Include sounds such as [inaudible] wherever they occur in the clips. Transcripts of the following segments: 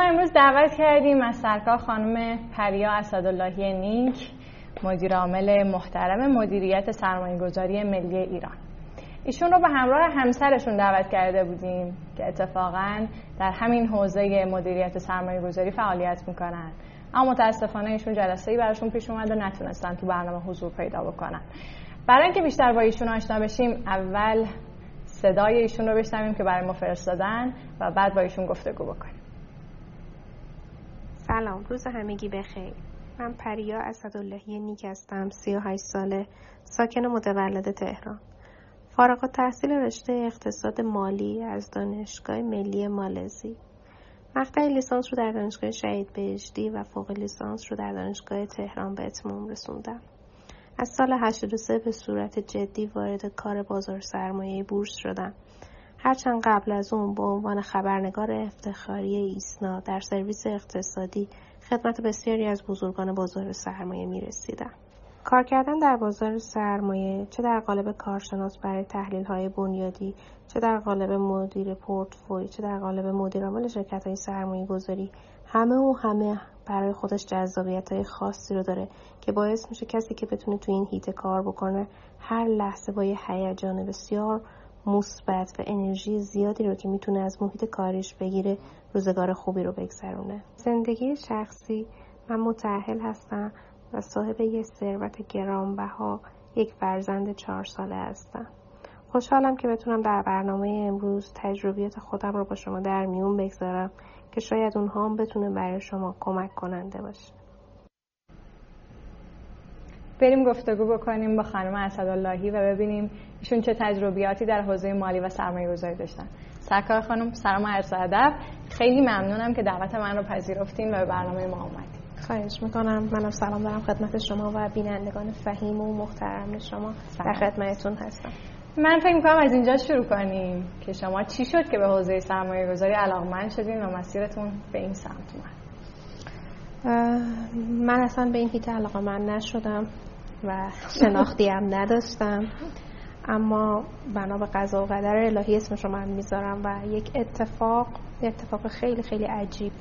امروز دعوت کردیم از سرکار خانم پریا اسداللهی نیک مدیر عامل محترم مدیریت سرمایه گذاری ملی ایران. ایشون رو به همراه همسرشون دعوت کرده بودیم که اتفاقا در همین حوزه مدیریت سرمایه گذاری فعالیت می‌کنن. اما متاسفانه ایشون جلسه ای براشون پیش اومد و نتونستن تو برنامه حضور پیدا بکنن. برای اینکه بیشتر با ایشون آشنا بشیم اول صدای ایشون رو بشنویم که برای ما فرستادن و بعد با ایشون گفتگو بکنیم. سلام روز همگی بخیر. من پریا اسداللهی نیک هستم 38 ساله ساکن متولد تهران. فارغ التحصیل رشته اقتصاد مالی از دانشگاه ملی مالزی. مقطع لیسانس رو در دانشگاه شهید بهشتی و فوق لیسانس رو در دانشگاه تهران به اتمام رسوندم. از سال 83 به صورت جدی وارد کار بازار سرمایه بورس شدم. هرچند قبل از اون به عنوان خبرنگار افتخاری ایسنا در سرویس اقتصادی خدمت بسیاری از بزرگان بازار سرمایه می رسیدم. کار کردن در بازار سرمایه چه در قالب کارشناس برای تحلیل های بنیادی چه در قالب مدیر پورتفوی چه در قالب مدیر عامل شرکت های سرمایه گذاری همه و همه برای خودش جذابیت های خاصی رو داره که باعث میشه کسی که بتونه تو این هیته کار بکنه هر لحظه با یه هیجان بسیار مثبت و انرژی زیادی رو که می‌تونه از محیط کاریش بگیره روزگار خوبی رو بگذرونه. زندگی شخصی من متعهل هستم و صاحب یه ثروت گرانبها یک فرزند چهار ساله هستم. خوشحالم که بتونم در برنامه امروز تجربیات خودم رو با شما در میون بگذارم که شاید اونها هم بتونه برای شما کمک کننده باشه. بریم گفتگو بکنیم با خانم اسداللهی و ببینیم ایشون چه تجربیاتی در حوزه مالی و سرمایه گذاری داشتن. سرکار خانم سلام عرض ادب. خیلی ممنونم که دعوت من رو پذیرفتین و به برنامه ما اومدین. خواهش می‌کنم. منم سلام دارم خدمت شما و بینندگان فهیم و محترم شما در خدمتتون هستم. من فکر می‌کنم از اینجا شروع کنیم که شما چی شد که به حوزه سرمایه گذاری علاقمند شدین و مسیرتون به این سمت اومد؟ من اصلا به این هیت علاقه من نشدم. و شناختی هم نداشتم. اما بنا به قضا و قدر الهی اسمش رو من می‌ذارم و یک اتفاق اتفاق خیلی خیلی عجیب.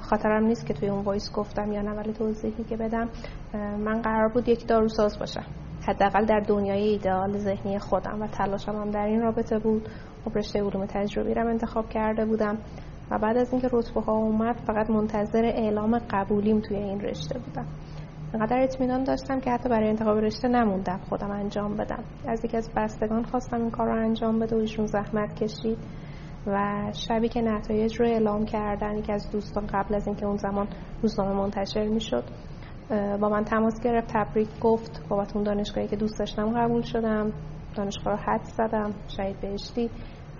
خاطرم نیست که توی اون وایس گفتم یا نه ولی توضیحی که بدم. من قرار بود یک داروساز باشم. حداقل در دنیای ایدئال ذهنی خودم و تلاشم هم در این رابطه بود. خب رشته علوم تجربی رو انتخاب کرده بودم. و بعد از اینکه رتبه ها اومد فقط منتظر اعلام قبولیم توی این رشته بودم. انقدر اطمینان داشتم که حتی برای انتخاب رشته نموندم خودم انجام بدم. از یکی از بستگان خواستم این کار رو انجام بده و ایشون زحمت کشید و شبی که نتایج رو اعلام کردن یکی از دوستان قبل از اینکه اون زمان روزنامه منتشر می‌شد با من تماس گرفت تبریک گفت. بابت اون دانشگاهی که دوست داشتم قبول شدم. دانشگاه رو حد زدم شهید بهشتی.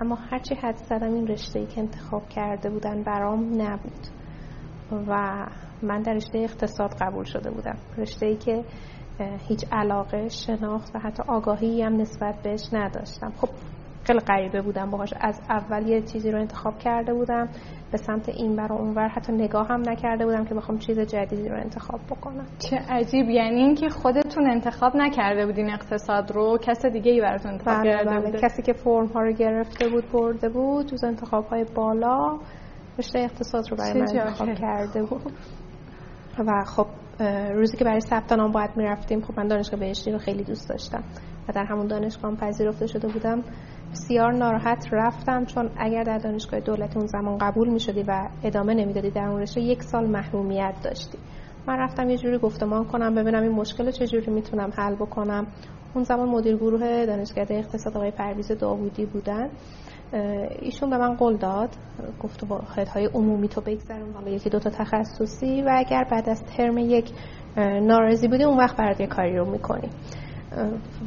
اما هرچی حد زدم این رشته ای که انتخاب کرده بودن برام نبود. و من در رشته اقتصاد قبول شده بودم. رشته ای که هیچ علاقه شناخت و حتی آگاهی هم نسبت بهش نداشتم. خب خیلی غریبه بودم باهاش از اول یه چیزی رو انتخاب کرده بودم به سمت این بر و اونور حتی نگاه هم نکرده بودم که بخوام چیز جدیدی رو انتخاب بکنم. چه عجیب. یعنی اینکه خودتون انتخاب نکرده بودین اقتصاد رو کس دیگه ای براتون انتخاب بله کرده بله. بوده. کسی که فرم ها رو گرفته بود برده بود جز انتخاب های بالا. رشته اقتصاد رو برای من. انتخاب کرده بود و خب روزی که برای ثبت نام باید می‌رفتیم خب من دانشگاه بهشتی رو خیلی دوست داشتم و در همون دانشگاه هم پذیرفته شده بودم. بسیار ناراحت رفتم چون اگر در دانشگاه دولتی اون زمان قبول می شدی و ادامه نمی‌دادی در اون رشته یک سال محرومیت داشتی. من رفتم یه جوری گفتمان کنم ببینم این مشکل چجوری می‌تونم حل بکنم. اون زمان مدیر گروه دانشگاه اقتصاد آقای پرویز داوودی بودن. ایشون به من قول داد گفت واحدهای عمومی تو بگذرون حالا یکی دوتا تخصصی و اگر بعد از ترم یک ناراضی بودی اون وقت برات یه کاری رو می‌کنی.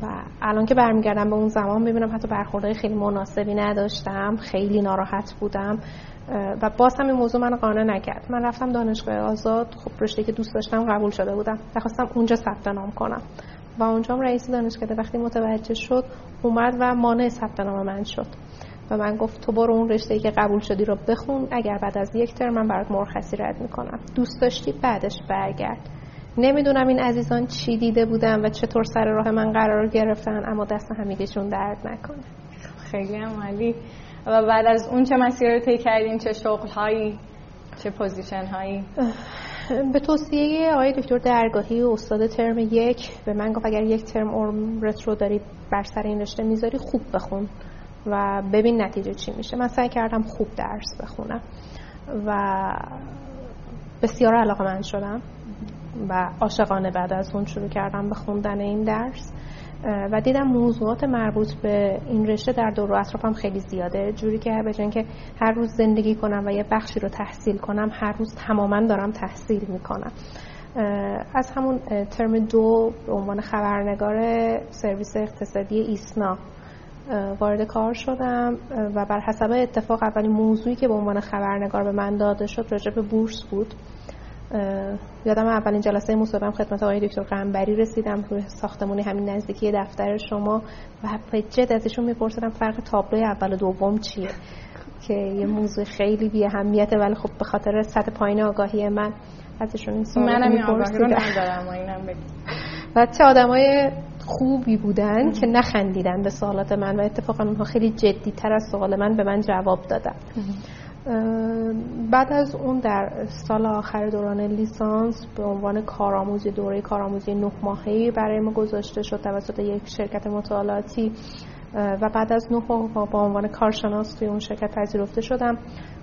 و الان که برمیگردم به اون زمان می‌بینم حتی برخوردهای خیلی مناسبی نداشتم خیلی ناراحت بودم. و باز هم این موضوع من قانع نکرد. من رفتم دانشگاه آزاد خب رشته که دوست داشتم قبول شده بودم. و خواستم اونجا ثبت نام کنم. و اونجا هم رئیس دانشکده وقتی متوجه شد اومد و مانع ثبت نام من شد. و من گفت تو برو اون رشته ای که قبول شدی رو بخون. اگر بعد از یک ترم من برات مرخصی رد می‌کنم. دوست داشتی بعدش برگرد. نمی‌دونم این عزیزان چی دیده بودن و چطور سر راه من قرار گرفتن اما دست همگیشون درد نکنه. خیلی عالی و بعد از اون چه مسیر رو طی کردین چه شغل هایی چه position هایی به توصیه آقای دکتر درگاهی و استاد ترم یک به من گفت اگر یک ترم عمرت رو داری بر سر این رشته می‌ذاری خوب بخون. و ببین نتیجه چی میشه. من سعی کردم خوب درس بخونم و بسیار علاقه من شدم و عاشقانه بعد از اون شروع کردم به خوندن این درس. و دیدم موضوعات مربوط به این رشته در دور و اطرافم خیلی زیاده. جوری که به که هر روز زندگی کنم و یه بخشی رو تحصیل کنم هر روز تماما دارم تحصیل می‌کنم. از همون ترم دو به عنوان خبرنگار سرویس اقتصادی ایسنا. وارد کار شدم و بر حسب اتفاق اولین موضوعی که به عنوان خبرنگار به من داده شد راجع به بورس بود. یادم اولین جلسه مصاحبه خدمت آقای دکتر قنبری رسیدم روی ساختمون همین نزدیکی دفتر شما و به جد ازشون میپرسیدم فرق تابلوی اول و دوم چیه که یه موضوع خیلی بی اهمیته ولی خب به خاطر سطح پایین آگاهی من ازشون این سوال منم این آگاهی رو ندارم اینم و چه آدمای خوبی بودن که نخندیدن به سوالات من و اتفاقا اونها خیلی جدی تر از سوال من به من جواب دادن. بعد از اون در سال آخر دوران لیسانس به عنوان کارآموزی دوره کارآموزی نه ماهه‌ای برای ما گذاشته شد توسط یک شرکت مطالعاتی. و بعد از نه ماه با عنوان کارشناس توی اون شرکت پذیرفته شدم.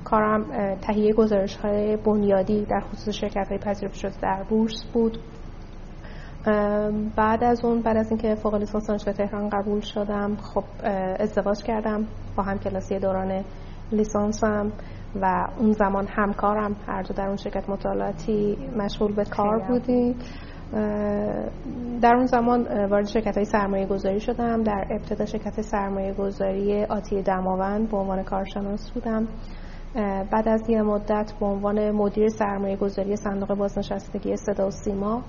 کارم تهیه گزارش های بنیادی در خصوص شرکت های پذیرفته شده در بورس بود. بعد از اون بعد از اینکه فوق لیسانس دانشگاه تهران قبول شدم. خب ازدواج کردم با هم کلاسی دوران لیسانسم و اون زمان همکارم هر دو در اون شرکت مطالعاتی مشغول به کار بودیم. در اون زمان وارد شرکت های سرمایه گذاری شدم. در ابتدا شرکت سرمایه گذاری آتی دماوند به عنوان کارشناس بودم. بعد از یه مدت به عنوان مدیر سرمایه گذاری صندوق بازنشستگی صدا و سیما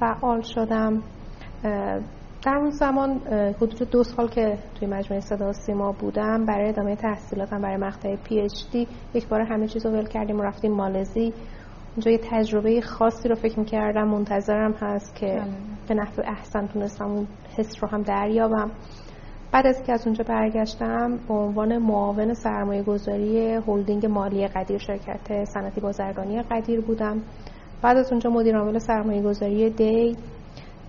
فعال شدم. در اون زمان حدود دو سال که توی مجموعه صدا سیما بودم برای ادامه تحصیلاتم برای مقطع پی اچ دی یک بار همه چیز رو ول کردیم و رفتیم مالزی. اونجا یه تجربه خاصی رو فکر می‌کردم منتظرم هست که بله. به نحو احسن تونستم اون حس رو هم دریابم. بعد از که از اونجا برگشتم به عنوان معاون سرمایه گذاری هلدینگ مالی قدیر شرکت صنعتی بازرگانی قدیر بودم. بعد از اونجا مدیر عامل سرمایه گذاری دی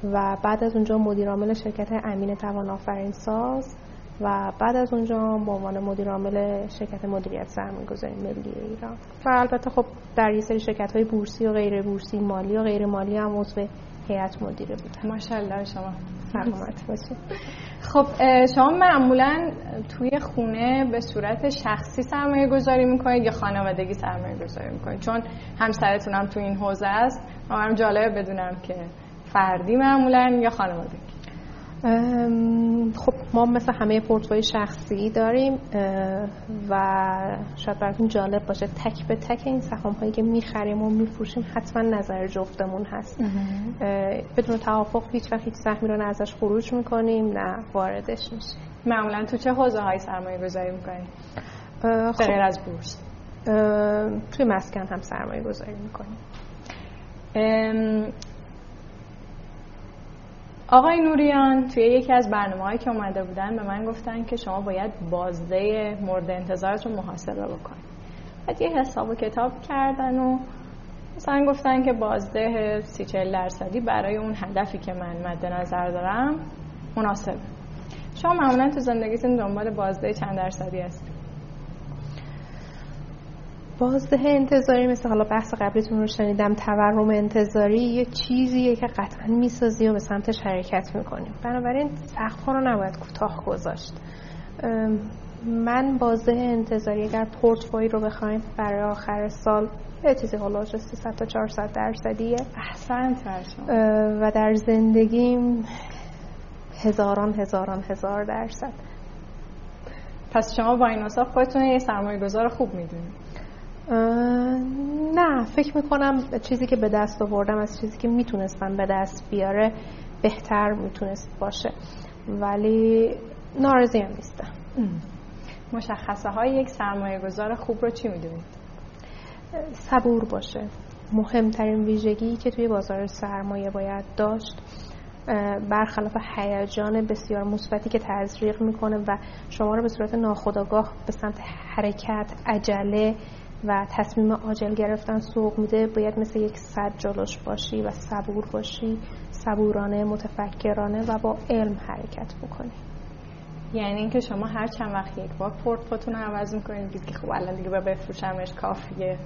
و بعد از اونجا مدیر عامل شرکت امین توان آفرین ساز و بعد از اونجا به عنوان مدیر عامل شرکت مدیریت سرمایه‌گذاری ملی ایران. و البته خب در یه سری شرکت های بورسی و غیر بورسی مالی و غیر مالی هم عضو هیئت مدیره بودم ماشاءالله شما سلامت باشید خب شما معمولا توی خونه به صورت شخصی سرمایه گذاری می‌کنید یا خانوادگی سرمایه گذاری می‌کنید؟ چون همسرتون هم تو این حوزه است. و من جالبه بدونم که فردی معمولا یا خانواده خب ما مثل همه پورتفوی شخصی داریم و شاید براتون جالب باشه تک به تک این سهام هایی که می‌خریم و میفروشیم حتما نظر جفتمون هست. بدون توافق هیچ وقت هیچ سهمی رو نه ازش خروج می‌کنیم نه واردش میشه. معمولا تو چه حوزه های سرمایه گذاری می‌کنیم خب از بورس. توی مسکن هم سرمایه گذاری می‌کنیم آقای نوریان توی یکی از برنامه هایی که اومده بودن به من گفتن که شما باید بازده مورد انتظارت رو محاسبه بکنید. بعد یه حساب و کتاب کردن و مثلا گفتن که بازده سی چل درصدی برای اون هدفی که من مد نظر دارم مناسبه. شما معمولا تو زندگیتون دنبال بازده چند درصدی هستید؟ بازده انتظاری مثل حالا بحث قبلیتون رو شنیدم تورم انتظاری یه چیزیه که قطعا می‌سازی و به سمتش حرکت می‌کنیم بنابراین سخت رو نباید کوتاه گذاشت. من بازده انتظاری اگر پورتفوی رو بخوایم برای آخر سال یه چیزی هلاش 300 تا 400 درصدیه. احسن و در زندگیم هزاران هزاران هزار درصد. پس شما با این اصاف خودتون یه سرمایه گذار خوب می‌دونید. نه فکر می‌کنم چیزی که به دست آوردم از چیزی که می‌تونستم به دست بیاره بهتر می‌تونست باشه. ولی نارضی هم نیستم. مشخصه های یک سرمایه گذار خوب رو چی می‌دونید؟ صبور باشه. مهمترین ویژگی که توی بازار سرمایه باید داشت برخلاف هیجان بسیار مثبتی که تزریق می‌کنه و شما رو به صورت ناخودآگاه به سمت حرکت عجله و تصمیم عاجل گرفتن سوق میده باید مثل یک صد جلوش باشی و صبور باشی صبورانه متفکرانه و با علم حرکت بکنی. یعنی اینکه شما هر چند وقت یک بار پورتفوتون رو عوض می‌کنید که خب الان دیگه بفروشمش کافیه.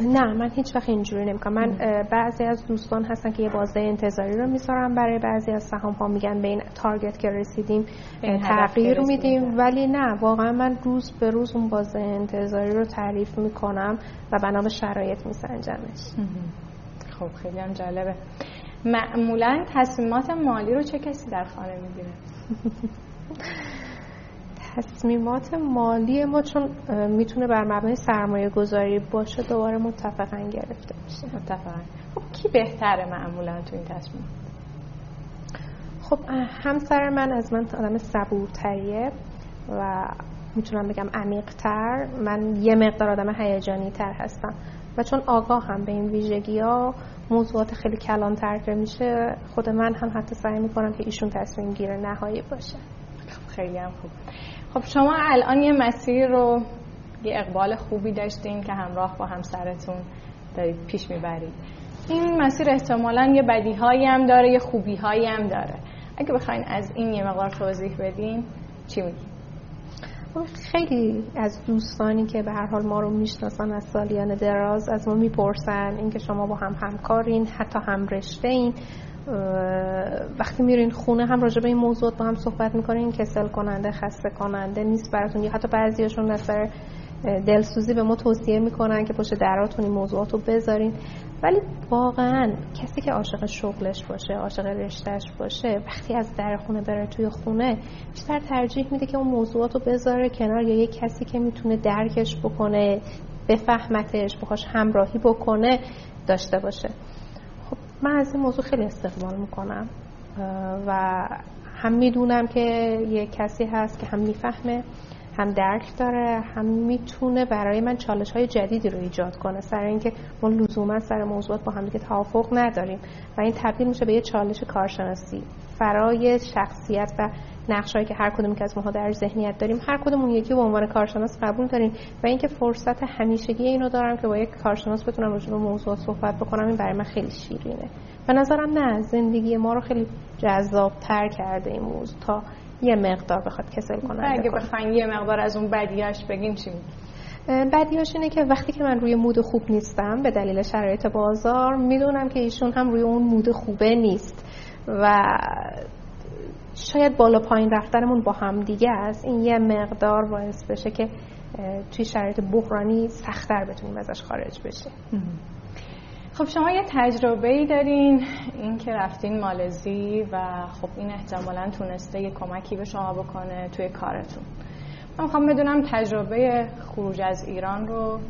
نه من هیچ وقت اینجوری نمی‌کنم. من بعضی از دوستان هستن که یه بازه انتظاری رو می‌ذارم برای بعضی از سهام ها میگن به این تارگت که رسیدیم تغییر میدیم. ولی نه واقعا من روز به روز اون بازه انتظاری رو تعریف می‌کنم و بنا به شرایط میسنجمش. خب خیلی هم جالبه. معمولا تصمیمات مالی رو چه کسی در خانه می‌گیره؟ [laughs] تصمیمات مالی ما چون می‌تونه بر مبنای سرمایه گذاری باشه دوباره متفقا گرفته میشه. متفقا. خب کی بهتره معمولا تو این تصمیم؟ خب همسر من از من آدم صبورتریه و می‌تونم بگم عمیقتر. من یه مقدار آدم هیجانی تر هستم و چون آگاه هم به این ویژگی ها موضوعات خیلی کلانتر که میشه خود من هم حتی سعی می‌کنم که ایشون تصمیم گیره نهایی باشه. خیلی هم خوب. خب شما الان یه مسیر رو یه اقبال خوبی داشتین که همراه با همسرتون دارید پیش می‌برید. این مسیر احتمالا یه بدیهایی هم داره یه خوبی هایی هم داره. اگه بخواین از این یه مقدار توضیح بدین چی میگین خیلی از دوستانی که به هر حال ما رو می‌شناسن از سالیان دراز از ما می‌پرسن اینکه شما با هم همکارین حتی هم رشته این وقتی میرین خونه هم راجع به این موضوع با هم صحبت می‌کنین کسل کننده خسته کننده نیست براتون. یا حتی بعضیاشون سر دلسوزی به ما توصیه می‌کنن که پشت دراتون این موضوعات رو بذارین. ولی واقعا کسی که عاشق شغلش باشه عاشق رشتهش باشه وقتی از در خونه بره توی خونه بیشتر ترجیح میده که اون موضوعات رو بذاره کنار یا یک کسی که می‌تونه درکش بکنه بفهمتش بخواش همراهی بکنه داشته باشه. من از این موضوع خیلی استقبال می‌کنم و هم می‌دونم که یه کسی هست که هم می‌فهمه هم درک داره هم می‌تونه برای من چالش های جدیدی رو ایجاد کنه. سر اینکه ما لزوما سر موضوعات با هم دیگه توافق نداریم و این تبدیل میشه به یه چالش کارشناسی. فرای شخصیت و نقشهایی که هر کدوم که از ماها در ذهنیت داریم هر کدوم یکی به عنوان کارشناس قبول داریم و اینکه فرصت همیشگی اینو دارم که با یک کارشناس بتونم راجع به موضوع صحبت بکنم این برای من خیلی شیرینه. به نظرم نه زندگی ما رو خیلی جذاب تر کرده این موضوع تا یه مقدار بخواد کسل کنه اگه بخواین یه مقدار از اون بدیاش بگیم چی بدیاش اینه که وقتی که من روی مود خوب نیستم به دلیل شرایط بازار می‌دونم که ایشون هم روی اون مود خوبه نیست و شاید بالا پایین رفتنمون با هم دیگه است. این یه مقدار باعث بشه که توی شرایط بحرانی سختتر بتونیم ازش خارج بشه خب شما یه تجربه ای دارین این که رفتین مالزی و خب این احتمالا تونسته یه کمکی به شما بکنه توی کارتون. من می‌خوام بدونم تجربه خروج از ایران رو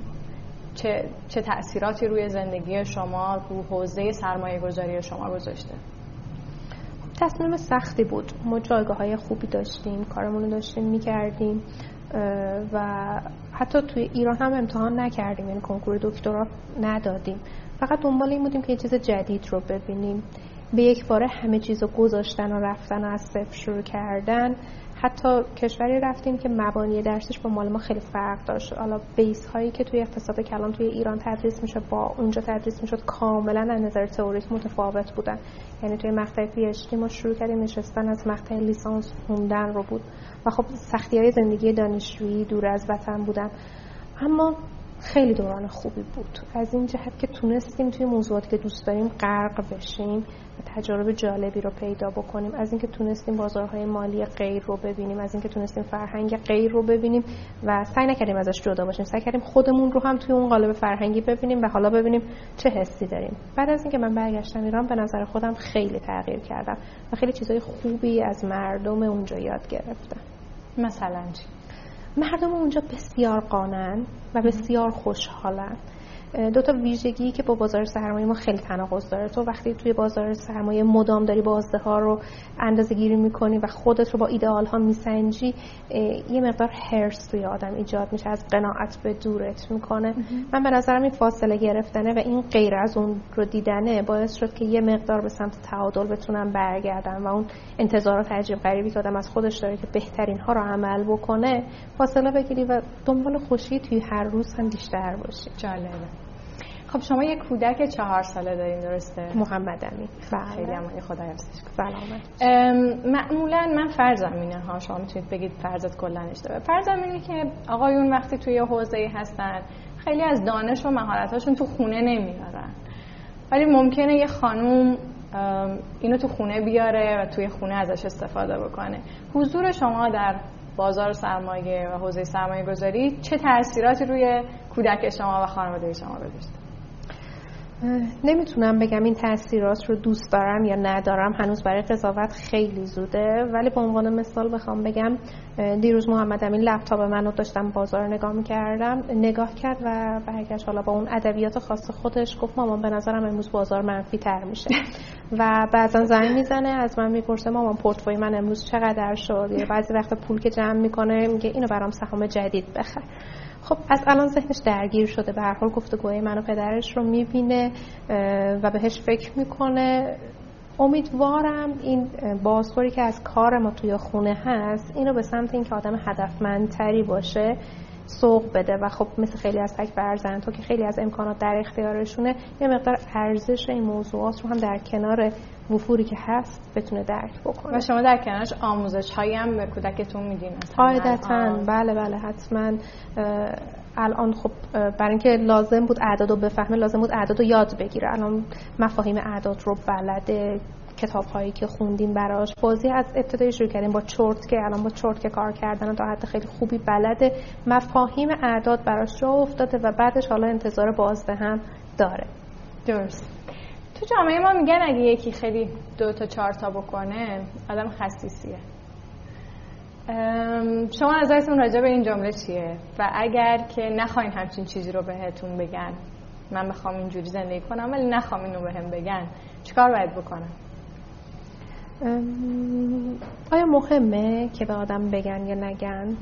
چه, چه تأثیراتی روی زندگی شما رو حوزه سرمایه گذاری شما گذاشته؟ تصمیم سختی بود. ما جایگاه های خوبی داشتیم کارمون رو داشتیم می‌کردیم و حتی توی ایران هم امتحان نکردیم یعنی کنکور دکترا ندادیم. فقط دنبال این بودیم که یه چیز جدید رو ببینیم. به یک باره همه چیز رو گذاشتن و رفتن و از صفر شروع کردن. حتی کشوری رفتیم که مبانی درسش با مال ما خیلی فرق داشت. حالا بیس هایی که توی اقتصاد کلان توی ایران تدریس می‌شد با اونجا تدریس می‌شد کاملا از نظر تئوریک متفاوت بودن. یعنی توی مقطع پی ما شروع کردیم نشستن از مقطع لیسانس خوندن رو بود. و خب سختی های زندگی دانشجویی دور از وطن بودن. اما خیلی دوران خوبی بود. از این جهت که تونستیم توی موضوعاتی که دوست داریم غرق بشیم و تجارب جالبی رو پیدا بکنیم. از اینکه تونستیم بازارهای مالی غیر رو ببینیم از اینکه تونستیم فرهنگ غیر رو ببینیم و سعی نکردیم ازش جدا باشیم. سعی کردیم خودمون رو هم توی اون قالب فرهنگی ببینیم و حالا ببینیم چه حسی داریم. بعد از اینکه من برگشتم ایران به نظر خودم خیلی تغییر کردم و خیلی چیزای خوبی از مردم اونجا یاد گرفتم. مثلا چی؟ مردم اونجا بسیار قانن و بسیار خوشحالن. دو تا ویژگی که با بازار سرمایه ما خیلی تناقض داره. تو وقتی توی بازار سرمایه مدام داری بازده ها رو اندازه گیری می‌کنی و خودت رو با ایدئال ها میسنجی یه مقدار هرس توی آدم ایجاد میشه از قناعت به دورت می‌کنه. من به نظرم این فاصله گرفتنه و این غیر از اون رو دیدنه باعث شد که یه مقدار به سمت تعادل بتونم برگردم و اون انتظارات عجیب غریبی که آدم از خودش داره که بهترین ها رو عمل بکنه فاصله بگیری و دنبال خوشی توی هر روز هم بیشتر باشی. جالبه. خب شما یه کودک چهار ساله دارین درسته؟ محمد امین. بله. خیلی هم خدا سلامت. معمولا من فرضم اینه ها شما می‌تونید بگید فرضت کلا اشتباه. فرضم اینه که آقایون وقتی توی حوزه هستن خیلی از دانش و مهارتاشون تو خونه نمیارن ولی ممکنه یه خانوم اینو تو خونه بیاره و توی خونه ازش استفاده بکنه. حضور شما در بازار سرمایه و حوزه سرمایه گذاری چه تاثیراتی روی کودک شما و خانواده شما گذاشته؟ نمی‌تونم بگم این تاثیرات رو دوست دارم یا ندارم. هنوز برای قضاوت خیلی زوده. ولی به عنوان مثال بخوام بگم دیروز محمد امین لپتاپ منو داشتم بازار نگاه می‌کردم نگاه کرد و برگشت حالا با اون ادبیات خاص خودش گفت مامان به نظرم امروز بازار منفی تر میشه. و بعضا زنگ می‌زنه از من می‌پرسه مامان پورتفوی من امروز چقدر شد؟ بعضی وقت پول که جمع می‌کنه میگه اینو برام سهام جدید بخر. خب از الان ذهنش درگیر شده. به هر حال گفتگوهای من و پدرش رو می‌بینه و بهش فکر می‌کنه. امیدوارم این بازخوری که از کار ما توی خونه هست اینو به سمت اینکه آدم هدفمندتری باشه سوق بده و خب مثل خیلی از تک تو که خیلی از امکانات در اختیارشونه یه مقدار ارزش این موضوعات رو هم در کنار وفوری که هست بتونه درک بکنه. و شما در کنارش آموزش هایی هم به کودکتون میدین قاعدتا. بله بله حتما. الان خب برای اینکه لازم بود اعداد رو بفهمه لازم بود اعداد رو یاد بگیره. الان مفاهیم اعداد رو بلده. کتاب هایی که خوندیم براش. بازی از ابتدای شروع کردیم با چرت که الان با چرت که کار کردن تا حد خیلی خوبی بلده. مفاهیم اعداد براش جا افتاده و بعدش حالا انتظار بازده هم داره. درست. تو جامعه ما میگن اگه یکی خیلی دو تا چهار تا بکنه آدم خصیصیه. شما نظرتون راجع به این جمله چیه؟ و اگر که نخواین همچین چیزی رو بهتون بگن من بخوام اینجوری زندگی کنم ولی نخوام اینو بهم بگن چیکار باید بکنم؟ آیا مهمه که به آدم بگن یا نگن؟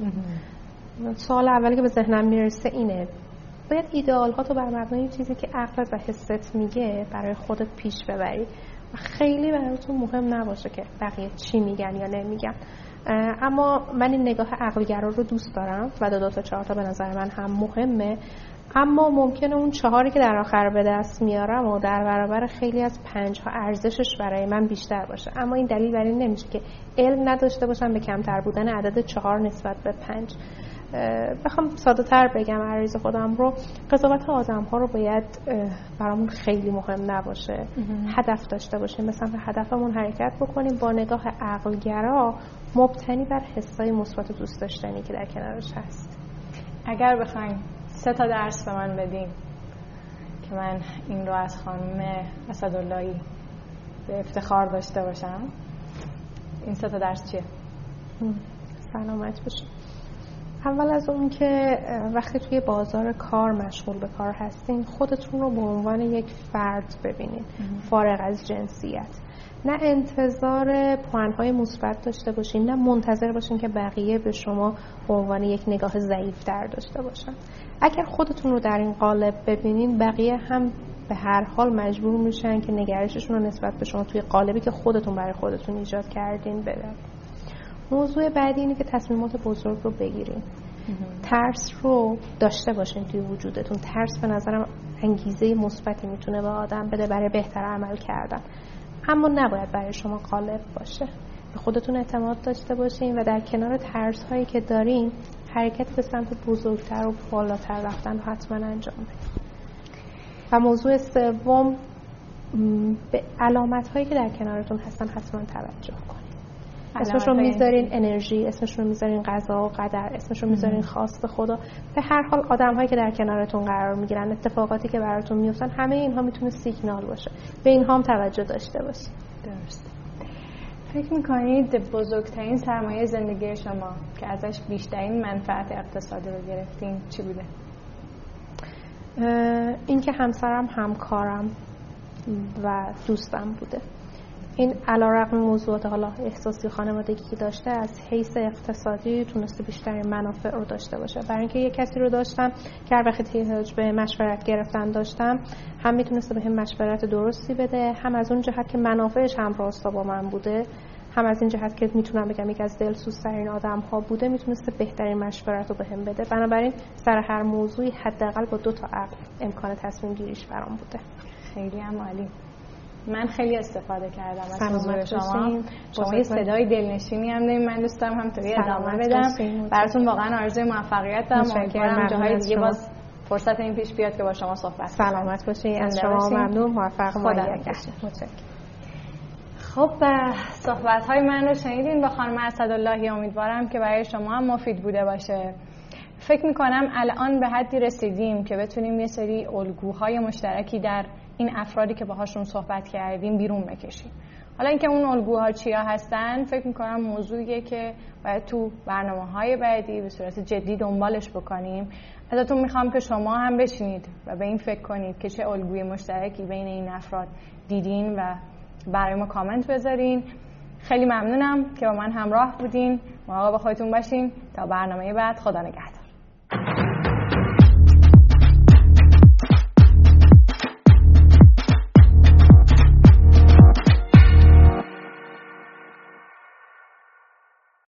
سوال اولی که به ذهنم می‌رسه اینه. باید ایدئال ها تو بر مبنای چیزی که عقلت و حست میگه برای خودت پیش ببری. و خیلی براتون مهم نباشه که بقیه چی میگن یا نمیگن. اما من این نگاه عقلگرا رو دوست دارم و دو, دو تا چهار تا به نظر من هم مهمه. اما ممکنه اون چهاری که در آخر به دست میارم و در برابر خیلی از پنج ها ارزشش برای من بیشتر باشه. اما این دلیل برای این نمیشه که علم نداشته باشم به کمتر بودن عدد چهار نسبت به پنج. بخوام ساده تر بگم عریض خودم رو. قضاوت آدم ها رو باید برامون خیلی مهم نباشه. هدف داشته باشیم. مثلا به هدفمون حرکت بکنیم. با نگاه عقلگرا مبتنی بر حسای مثبت دوست داشتنی که در کنارش هست. اگر بخوایم سه تا درس به من بدین که من این رو از خانم اسداللهی به افتخار داشته باشم. این سه تا درس چیه؟ سلامت باشید اول از اون که وقتی توی بازار کار مشغول به کار هستین خودتون رو به عنوان یک فرد ببینید. فارغ از جنسیت. نه انتظار پوانهای مثبت داشته باشین نه منتظر باشین که بقیه به شما به عنوان یک نگاه ضعیف در داشته باشن. اگر خودتون رو در این قالب ببینین بقیه هم به هر حال مجبور میشن که نگرششون رو نسبت به شما توی قالبی که خودتون برای خودتون ایجاد کردین بدن. موضوع بعدی اینه که تصمیمات بزرگ رو بگیرین. ترس رو داشته باشین توی وجودتون. ترس به نظرم انگیزه مثبتی می‌تونه به آدم بده برای بهتر عمل کردن. اما نباید برای شما قالب باشه. به خودتون اعتماد داشته باشین و در کنار ترس هایی که دارین حرکت به سمت بزرگتر و بالاتر رفتن حتما انجام بدین. و موضوع سوم به علامت هایی که در کنارتون هستن حتما توجه کنید اسمش رو می‌ذارین انرژی اسمش رو می‌ذارین غذا و قدر اسمش رو می‌ذارین خواست خدا به هر حال آدم هایی که در کنارتون قرار می‌گیرن اتفاقاتی که براتون میفتن همه اینها می‌تونه سیگنال باشه. به اینها هم توجه داشته باشید. درست. فکر می‌کنید بزرگترین سرمایه زندگی شما که ازش بیشترین منفعت اقتصادی رو گرفتین چی بوده؟ اینکه همسرم همکارم و دوستم بوده. این علا رقم موضوعات حالا احساسی خانوادگی که داشته از حیث اقتصادی تونسته بیشتر منافع رو داشته باشه. برای اینکه یه کسی رو داشتم که هر وقت به مشورت گرفتن داشتم هم می‌تونسته به هم مشورت درستی بده هم از اون جهت که منافعش هم راستا با من بوده هم از این جهت که می‌تونم بگم یکی از دلسوزترین آدم ها بوده می‌تونسته بهترین مشورت رو بهم بده. بنابراین سر هر موضوعی حداقل با دو تا عقل امکان تصمیم گیریش برام بوده. خیلی هم عالی. من خیلی استفاده کردم از حضور شما. شما یه صدای دلنشینی هم داریم. من دوست دارم همطوری ادامه بدم. براتون واقعا آرزوی موفقیت دارم. امیدوارم جاهای دیگه باز فرصت این پیش بیاد که با شما صحبت سلامت باشین. از شما ممنون. موفق خدا خب صحبت های من رو شنیدین. با خانم اسداللهی امیدوارم که برای شما هم مفید بوده باشه. فکر می‌کنم الان به حدی رسیدیم که بتونیم یه سری الگوهای مشترکی در این افرادی که باهاشون صحبت کردیم بیرون بکشیم. حالا اینکه اون الگوها چیا هستن فکر می‌کنم موضوعیه که باید تو برنامه های بعدی به صورت جدی دنبالش بکنیم. ازتون می‌خوام که شما هم بشینید و به این فکر کنید که چه الگوی مشترکی بین این افراد دیدین و برای ما کامنت بذارین. خیلی ممنونم که با من همراه بودین. مراقب خودتون باشین. تا برنامه بعد. خدا نگهدار.